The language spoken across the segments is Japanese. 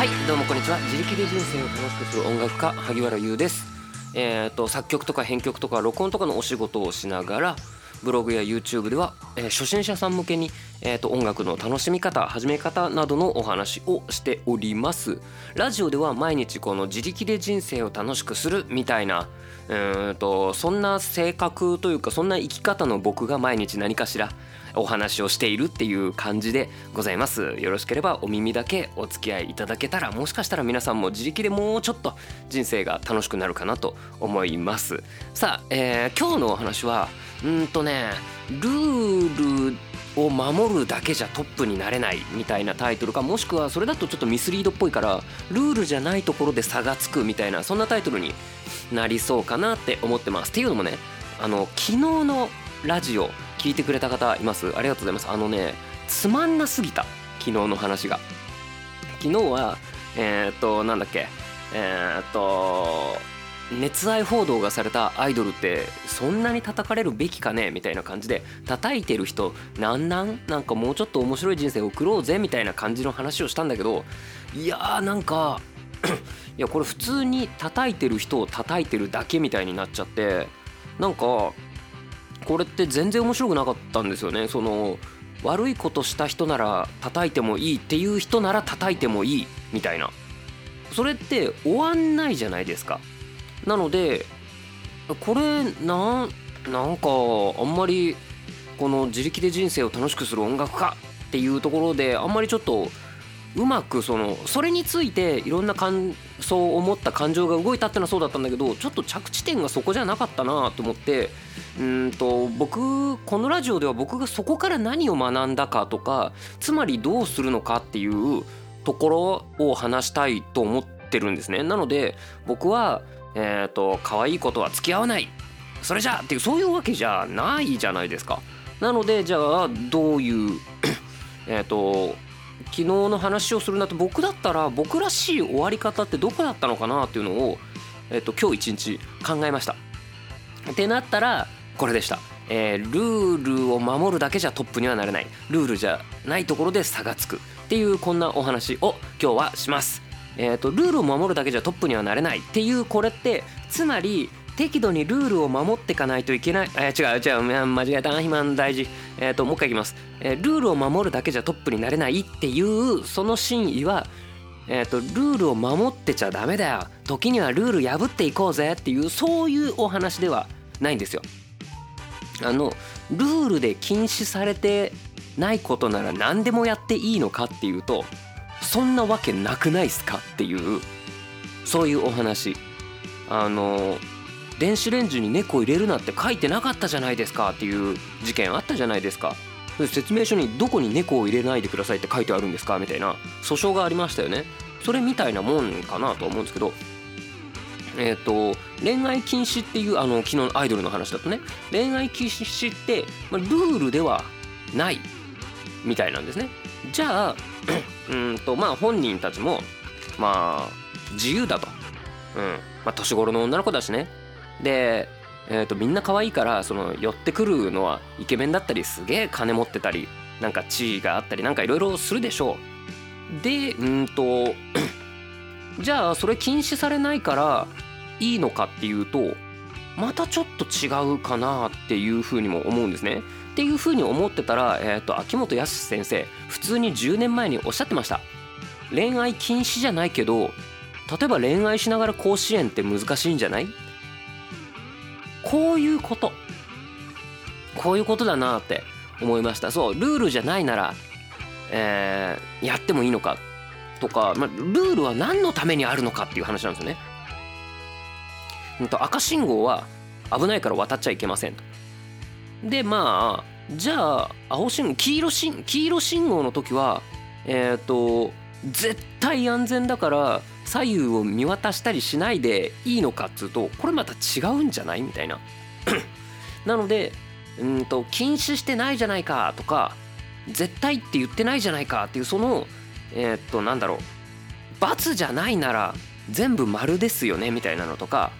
はいどうもこんにちは。自力で人生を楽しくする音楽家萩原優です。えっ、と作曲とか編曲とか録音とかのお仕事をしながらブログや YouTube では、えー初心者さん向けに、えー、と音楽の楽しみ方始め方などのお話をしております。ラジオでは毎日この自力で人生を楽しくするみたいなうんとそんな性格というかそんな生き方の僕が毎日何かしらお話をしているっていう感じでございます。よろしければお耳だけお付き合いいただけたらもしかしたら皆さんも自力でもうちょっと人生が楽しくなるかなと思います。さあ、えー今日のお話はうんとねルールを守るだけじゃトップになれないみたいなタイトルかもしくはそれだとちょっとミスリードっぽいからルールじゃないところで差がつくみたいなそんなタイトルになりそうかなって思ってます。っていうのもねあの昨日のラジオ聞いてくれた方います。ありがとうございます。あのねつまんなすぎた。昨日の話が。昨日はえーっとなんだっけ。えーっと熱愛報道がされたアイドルってそんなに叩かれるべきかね？みたいな感じで叩いてる人なんなん？なんかもうちょっと面白い人生送ろうぜみたいな感じの話をしたんだけどいやーなんか いやこれ普通に叩いてる人を叩いてるだけみたいになっちゃってなんかこれって全然面白くなかったんですよね。その悪いことした人なら叩いてもいいっていう人なら叩いてもいいみたいな。それって終わんないじゃないですか。なのでこれなんなんかあんまりこの自力で人生を楽しくする音楽家っていうところであんまりちょっとうまくそのそれについていろんな感想を持った感情が動いたってのはそうだったんだけどちょっと着地点がそこじゃなかったなと思ってうんと僕このラジオでは僕がそこから何を学んだかとかつまりどうするのかっていうところを話したいと思ってるんですね。なので僕はえっ、と可愛いことは付き合わないそれじゃっていうそういうわけじゃないじゃないですか。なのでじゃあどういうえっと昨日の話をするんだと僕だったら僕らしい終わり方ってどこだったのかなっていうのを、えっと今日一日考えました。ってなったらこれでした。えールールを守るだけじゃトップにはなれないルールじゃないところで差がつくっていうこんなお話を今日はします。えー、とルールを守るだけじゃトップにはなれないっていうこれってつまり適度にルールを守っていかないといけない。えー違う違う間違えた。肥満大事。えっ、ともう一回いきます、えールールを守るだけじゃトップになれないっていうその真意はえー、とルールを守ってちゃダメだよ。時にはルール破っていこうぜっていうそういうお話ではないんですよ。あのルールで禁止されてないことなら何でもやっていいのかっていうとそんなわけなくないっすかっていうそういうお話。あの電子レンジに猫入れるなって書いてなかったじゃないですかっていう事件あったじゃないですか。説明書にどこに猫を入れないでくださいって書いてあるんですかみたいな。訴訟がありましたよね。それみたいなもんかなと思うんですけど。えっ、と恋愛禁止っていうあの昨日のアイドルの話だとね。恋愛禁止って、ま、ルールではないみたいなんですね。じゃあうんとまあ本人たちもまあ自由だと。うん。まあ年頃の女の子だしね。でえー、とみんな可愛いからその寄ってくるのはイケメンだったりすげえ金持ってたりなんか地位があったりなんかいろいろするでしょうでうんと じゃあそれ禁止されないからいいのかっていうとまたちょっと違うかなっていうふうにも思うんですね。っていうふうに思ってたら、えー、と秋元康先生普通に10年前におっしゃってました。恋愛禁止じゃないけど例えば恋愛しながら甲子園って難しいんじゃない？こういうことこういうことだなって思いましたそうルールじゃないなら、えーやってもいいのかとか、ま、ルールは何のためにあるのかっていう話なんですよね。んと赤信号は危ないから渡っちゃいけませんと。でまあじゃあ青信号黄色信黄色信号の時はえっ、と絶対安全だから左右を見渡したりしないでいいのかっつうとこれまた違うんじゃない？みたいな。なのでうんと禁止してないじゃないかとか絶対って言ってないじゃないかっていうそのえーっとなんだろう。罰じゃないなら全部丸ですよねみたいなのとか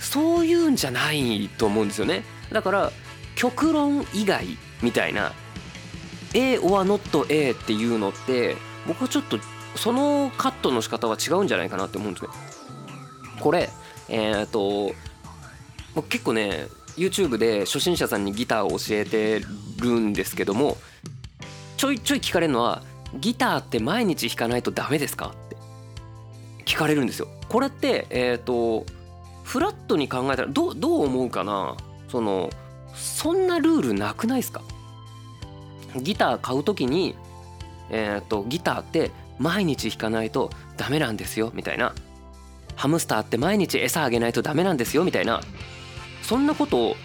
そういうんじゃないと思うんですよね。だから極論以外みたいな。A or not A っていうのって僕はちょっとそのカットの仕方は違うんじゃないかなって思うんですね。これえっ、と結構ね YouTube で初心者さんにギターを教えてるんですけどもちょいちょい聞かれるのはギターって毎日弾かないとダメですかって聞かれるんですよ。これってえっ、とフラットに考えたらどうどう思うかな？そのそんなルールなくないですか？ギター買う時にえっ、とギターって毎日弾かないとダメなんですよみたいな。ハムスターって毎日餌あげないとダメなんですよみたいな。そんなことを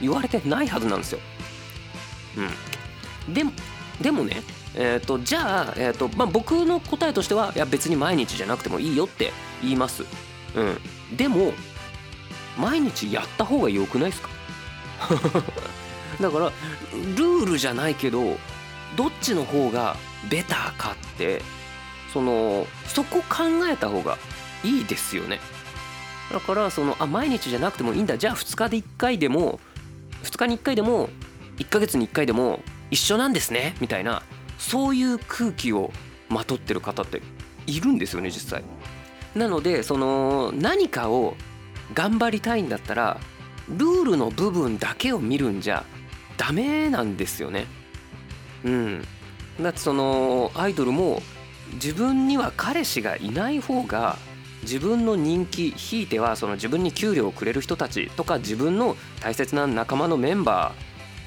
言われてないはずなんですよ。うん、でもでもねえーと、じゃあ、えーとまあ、僕の答えとしてはいや別に毎日じゃなくてもいいよって言います、うん、でも毎日やった方が良くないですか？だからルールじゃないけどどっちの方がベターかってそのそこ考えた方がいいですよねだからそのあ毎日じゃなくてもいいんだじゃあ2日で1回でも2日に1回でも1ヶ月に1回でも一緒なんですねみたいなそういう空気をまとってる方っているんですよね実際。なのでその何かを頑張りたいんだったらルールの部分だけを見るんじゃダメなんですよね。うん、だってそのアイドルも自分には彼氏がいない方が自分の人気ひいてはその自分に給料をくれる人たちとか自分の大切な仲間のメンバ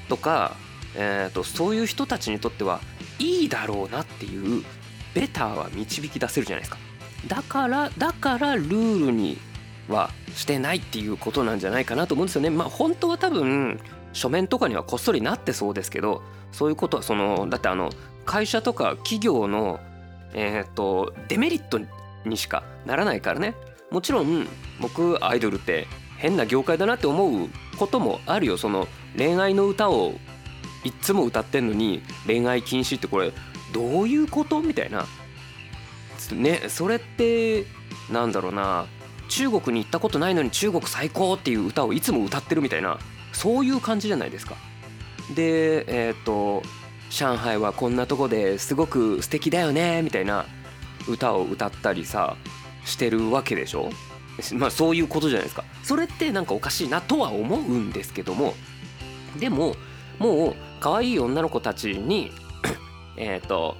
ーとか、えー、とそういう人たちにとってはいいだろうなっていうベターは導き出せるじゃないですか。だからだからルールにはしてないっていうことなんじゃないかなと思うんですよね。まあ本当は多分書面とかにはこっそりなってそうですけどそういうことはそのだってあの会社とか企業のえっ、とデメリットにしかならないからね。もちろん僕アイドルって変な業界だなって思うこともあるよ。その恋愛の歌をいっつも歌ってんのに恋愛禁止ってこれどういうことみたいな。ねそれってなんだろうな。中国に行ったことないのに中国最高っていう歌をいつも歌ってるみたいな。そういう感じじゃないですか。でえっ、ー、と「上海はこんなとこですごく素敵だよね」みたいな歌を歌ったりさしてるわけでしょ？まあそういうことじゃないですか。それってなんかおかしいなとは思うんですけどもでももう可愛い女の子たちに えっと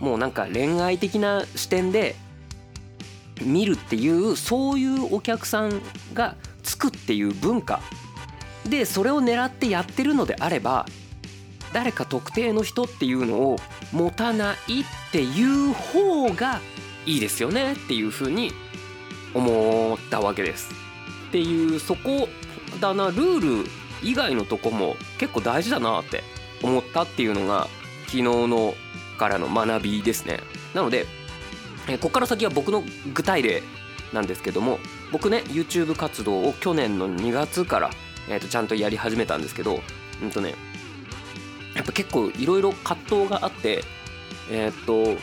もうなんか恋愛的な視点で見るっていうそういうお客さんがつくっていう文化。でそれを狙ってやってるのであれば誰か特定の人っていうのを持たないっていう方がいいですよねっていうふうに思ったわけです。っていうそこだなルール以外のとこも結構大事だなって思ったっていうのが昨日のからの学びですねなのでここから先は僕の具体例なんですけども僕ね YouTube 活動を去年の2月から、えー、とちゃんとやり始めたんですけどうんとねやっぱ結構いろいろ葛藤があってえっ、と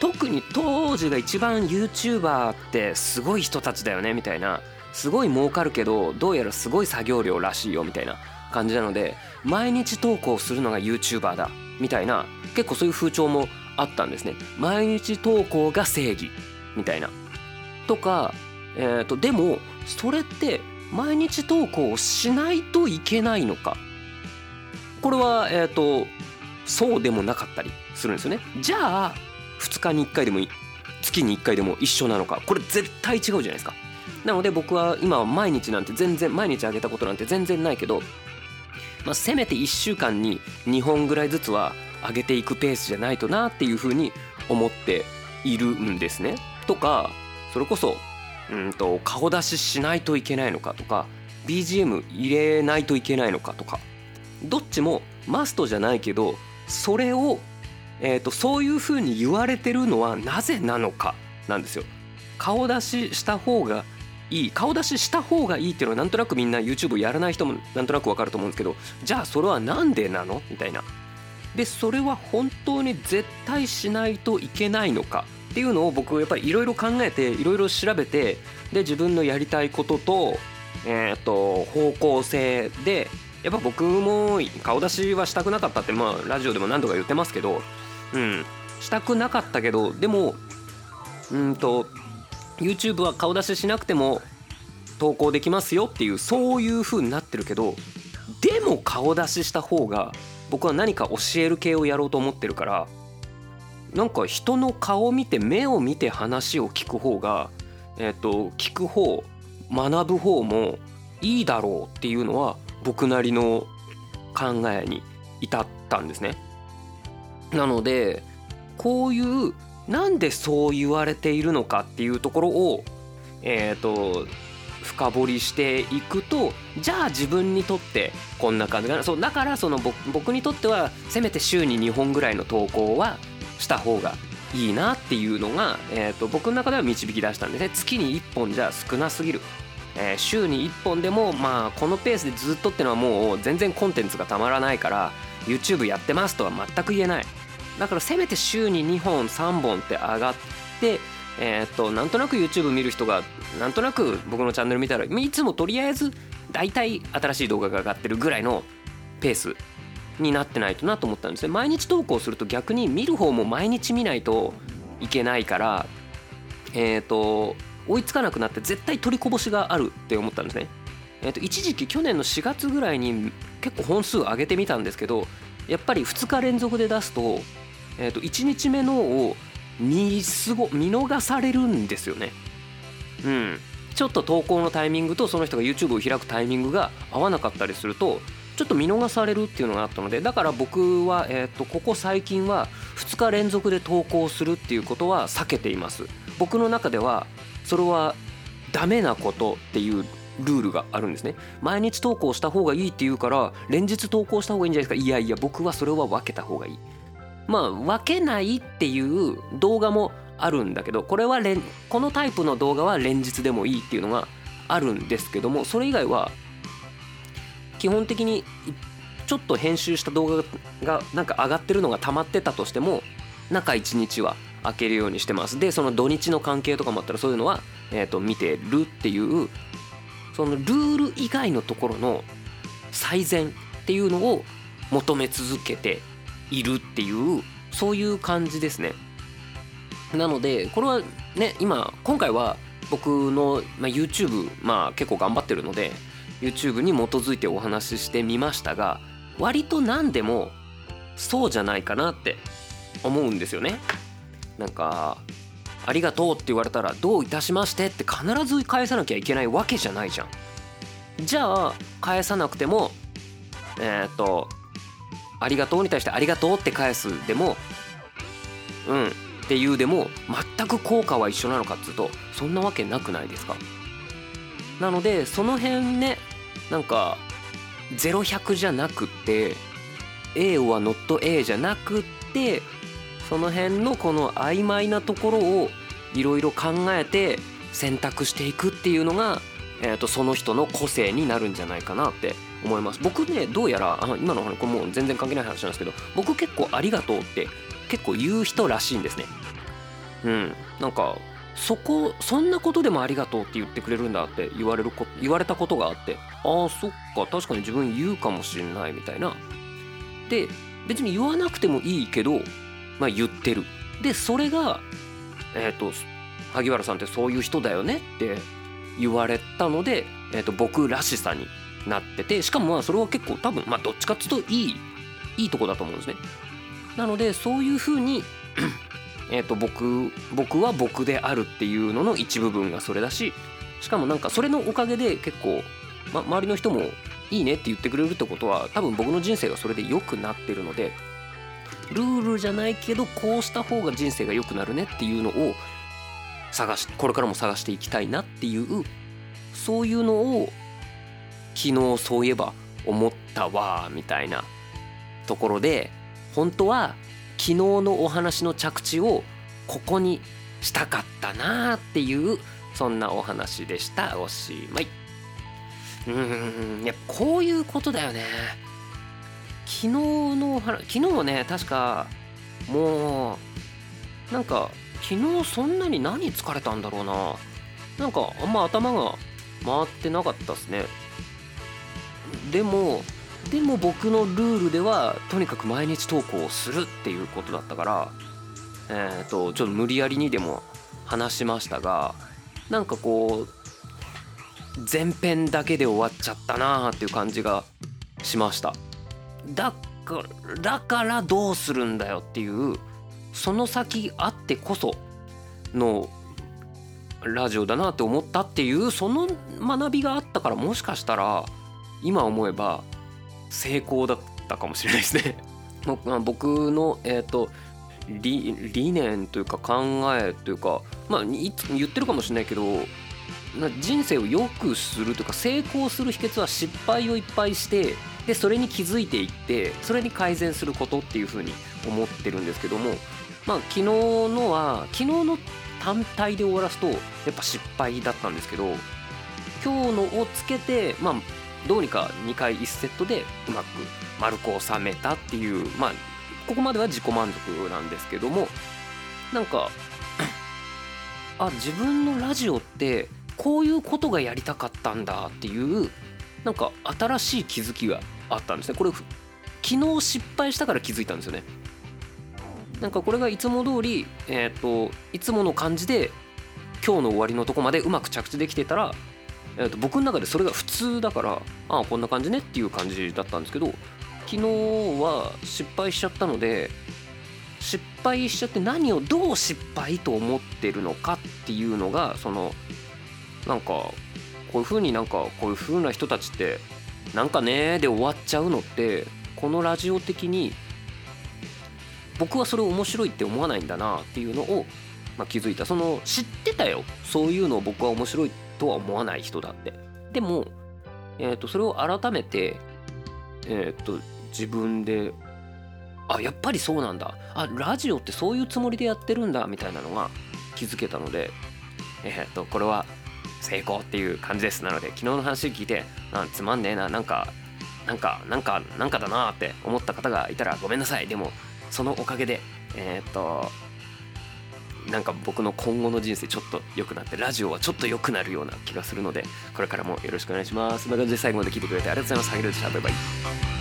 特に当時が一番 YouTuber ってすごい人たちだよねみたいな。すごい儲かるけどどうやらすごい作業量らしいよみたいな感じなので毎日投稿するのが YouTuber だみたいな。結構そういう風潮もあったんですね。毎日投稿が正義みたいな。とか、えーと、でもそれって毎日投稿をしないといけないのかこれはえっ、ー、とそうでもなかったりするんですよね。じゃあ2日に1回でも月に1回でも一緒なのかこれ絶対違うじゃないですか。なので僕は今は毎日なんて全然毎日あげたことなんて全然ないけど、まあ、せめて1週間に2本ぐらいずつは上げていくペースじゃないとなっていうふうに思っているんですね。とかそれこそうんと顔出ししないといけないのかとか BGM 入れないといけないのかとか。どっちもマストじゃないけどそれを、えーと、そういうふうに言われてるのはなぜなのかなんですよ。顔出しした方がいい顔出しした方がいいっていうのはなんとなくみんな YouTube やらない人もなんとなくわかると思うんですけどじゃあそれは何でなの？みたいな。でそれは本当に絶対しないといけないのかっていうのを僕やっぱりいろいろ考えていろいろ調べてで自分のやりたいことと,、えー、と方向性でやっぱ僕も顔出しはしたくなかったってまあラジオでも何度か言ってますけど、うん、したくなかったけどでもうんと YouTube は顔出ししなくても投稿できますよっていうそういう風になってるけどでも顔出しした方が僕は何か教える系をやろうと思ってるからなんか人の顔を見て目を見て話を聞く方がえっ、と聞く方学ぶ方もいいだろうっていうのは僕なりの考えに至ったんですね。なのでこういうなんでそう言われているのかっていうところをえっ、と深掘りしていくとじゃあ自分にとってこんな感じかな。そうだからその僕にとってはせめて週に2本ぐらいの投稿はした方がいいなっていうのが、えーと、僕の中では導き出したんですね。月に1本じゃ少なすぎる、えー、週に1本でもまあこのペースでずっとってのはもう全然コンテンツがたまらないから YouTube やってますとは全く言えない。だからせめて週に2本3本って上がってえー、っとなんとなく YouTube 見る人がなんとなく僕のチャンネル見たらいつもとりあえず大体新しい動画が上がってるぐらいのペースになってないとなと思ったんですね。毎日投稿すると逆に見る方も毎日見ないといけないからえっ、と追いつかなくなって絶対取りこぼしがあるって思ったんですね。えー、と一時期去年の4月ぐらいに結構本数上げてみたんですけどやっぱり2日連続で出すと,、えー、と1日目のを見すご見逃されるんですよね。うん、ちょっと投稿のタイミングとその人が YouTube を開くタイミングが合わなかったりするとちょっと見逃されるっていうのがあったのでだから僕は、えー、とここ最近は2日連続で投稿するっていうことは避けています僕の中ではそれはダメなことっていうルールがあるんですね。毎日投稿した方がいいって言うから連日投稿した方がいいんじゃないですか。いやいや僕はそれは分けた方がいい。まあ分けないっていう動画もあるんだけどこれは連このタイプの動画は連日でもいいっていうのがあるんですけどもそれ以外は基本的にちょっと編集した動画がなんか上がってるのが溜まってたとしても中1日は開けるようにしてますでその土日の関係とかもあったらそういうのは、えー、と見てるっていうそのルール以外のところの最善っていうのを求め続けているっていうそういう感じですねなのでこれはね今今回は僕の、まあ、YouTube、まあ、結構頑張ってるので YouTube に基づいてお話ししてみましたが割と何でもそうじゃないかなって思うんですよね。なんか「ありがとう」って言われたら「どういたしまして」って必ず返さなきゃいけないわけじゃないじゃん。じゃあ返さなくてもえっ、と「ありがとう」に対して「ありがとう」って返すでも「うん」っていうでも全く効果は一緒なのかっつうとそんなわけなくないですかなのでその辺ねなんか0100じゃなくって A は not A じゃなくってその辺のこの曖昧なところをいろいろ考えて選択していくっていうのが、えー、とその人の個性になるんじゃないかなって思います。僕ねどうやらあ今の話これもう全然関係ない話なんですけど僕結構「ありがとう」って結構言う人らしいんですね。うん。なんかそこそんなことでもありがとうって言ってくれるんだって言われるこ言われたことがあってああそっか確かに自分言うかもしんないみたいな。で別に言わなくてもいいけど、まあ、言ってる。でそれがえ、ー、と萩原さんってそういう人だよねって言われたので、えー、と僕らしさになっててしかもまあそれは結構多分まあどっちかっていうといいいいとこだと思うんですね。なのでそういうふうに え、と僕僕は僕であるっていうのの一部分がそれだししかもなんかそれのおかげで結構、ま、周りの人もいいねって言ってくれるってことは多分僕の人生がそれで良くなってるのでルールじゃないけどこうした方が人生が良くなるねっていうのを探しこれからも探していきたいなっていうそういうのを昨日そういえば思ったわみたいなところで本当は昨日のお話の着地をここにしたかったなっていうそんなお話でした。おしまい。うんやっぱこういうことだよね。昨日の昨日もね確かもうなんか昨日そんなに何疲れたんだろうな。なんかあんま頭が回ってなかったっすね。でもでも僕のルールではとにかく毎日投稿をするっていうことだったからえー、とちょっと無理やりにでも話しましたがなんかこう前編だけで終わっちゃったなーっていう感じがしました。だからだからどうするんだよっていうその先あってこそのラジオだなって思ったっていうその学びがあったからもしかしたら今思えば成功だったかもしれないですね。僕の、えーと、理理念というか考えというかまあ言ってるかもしれないけど人生を良くするというか成功する秘訣は失敗をいっぱいしてでそれに気づいていってそれに改善することっていうふうに思ってるんですけどもまあ昨日のは昨日の単体で終わらすとやっぱ失敗だったんですけど今日のをつけてまあどうにか2回1セットでうまく丸く収めたっていうまあここまでは自己満足なんですけどもなんかあ自分のラジオってこういうことがやりたかったんだっていうなんか新しい気づきがあったんですね。これ昨日失敗したから気づいたんですよね。なんかこれがいつも通りえっ、ー、といつもの感じで今日の終わりのとこまでうまく着地できてたら、えー、と僕の中でそれが普通だからああこんな感じねっていう感じだったんですけど昨日は失敗しちゃったので失敗しちゃって何をどう失敗と思ってるのかっていうのがそのなんかこういう風になんかこういう風な人たちってなんかねで終わっちゃうのってこのラジオ的に僕はそれ面白いって思わないんだなっていうのを、まあ、気づいた。その知ってたよ。そういうのを僕は面白いとは思わない人だって。でも、えー、とそれを改めて、えー、と自分であやっぱりそうなんだ。あラジオってそういうつもりでやってるんだみたいなのが気づけたのでえっ、ー、とこれは成功っていう感じですなので昨日の話聞いてあつまんねえななんかなんかなんかなんかだなって思った方がいたらごめんなさいでもそのおかげでえっ、となんか僕の今後の人生ちょっと良くなってラジオはちょっと良くなるような気がするのでこれからもよろしくお願いします。という感じで最後まで聞いてくれてありがとうございます。ハゲルでした。バイバイ。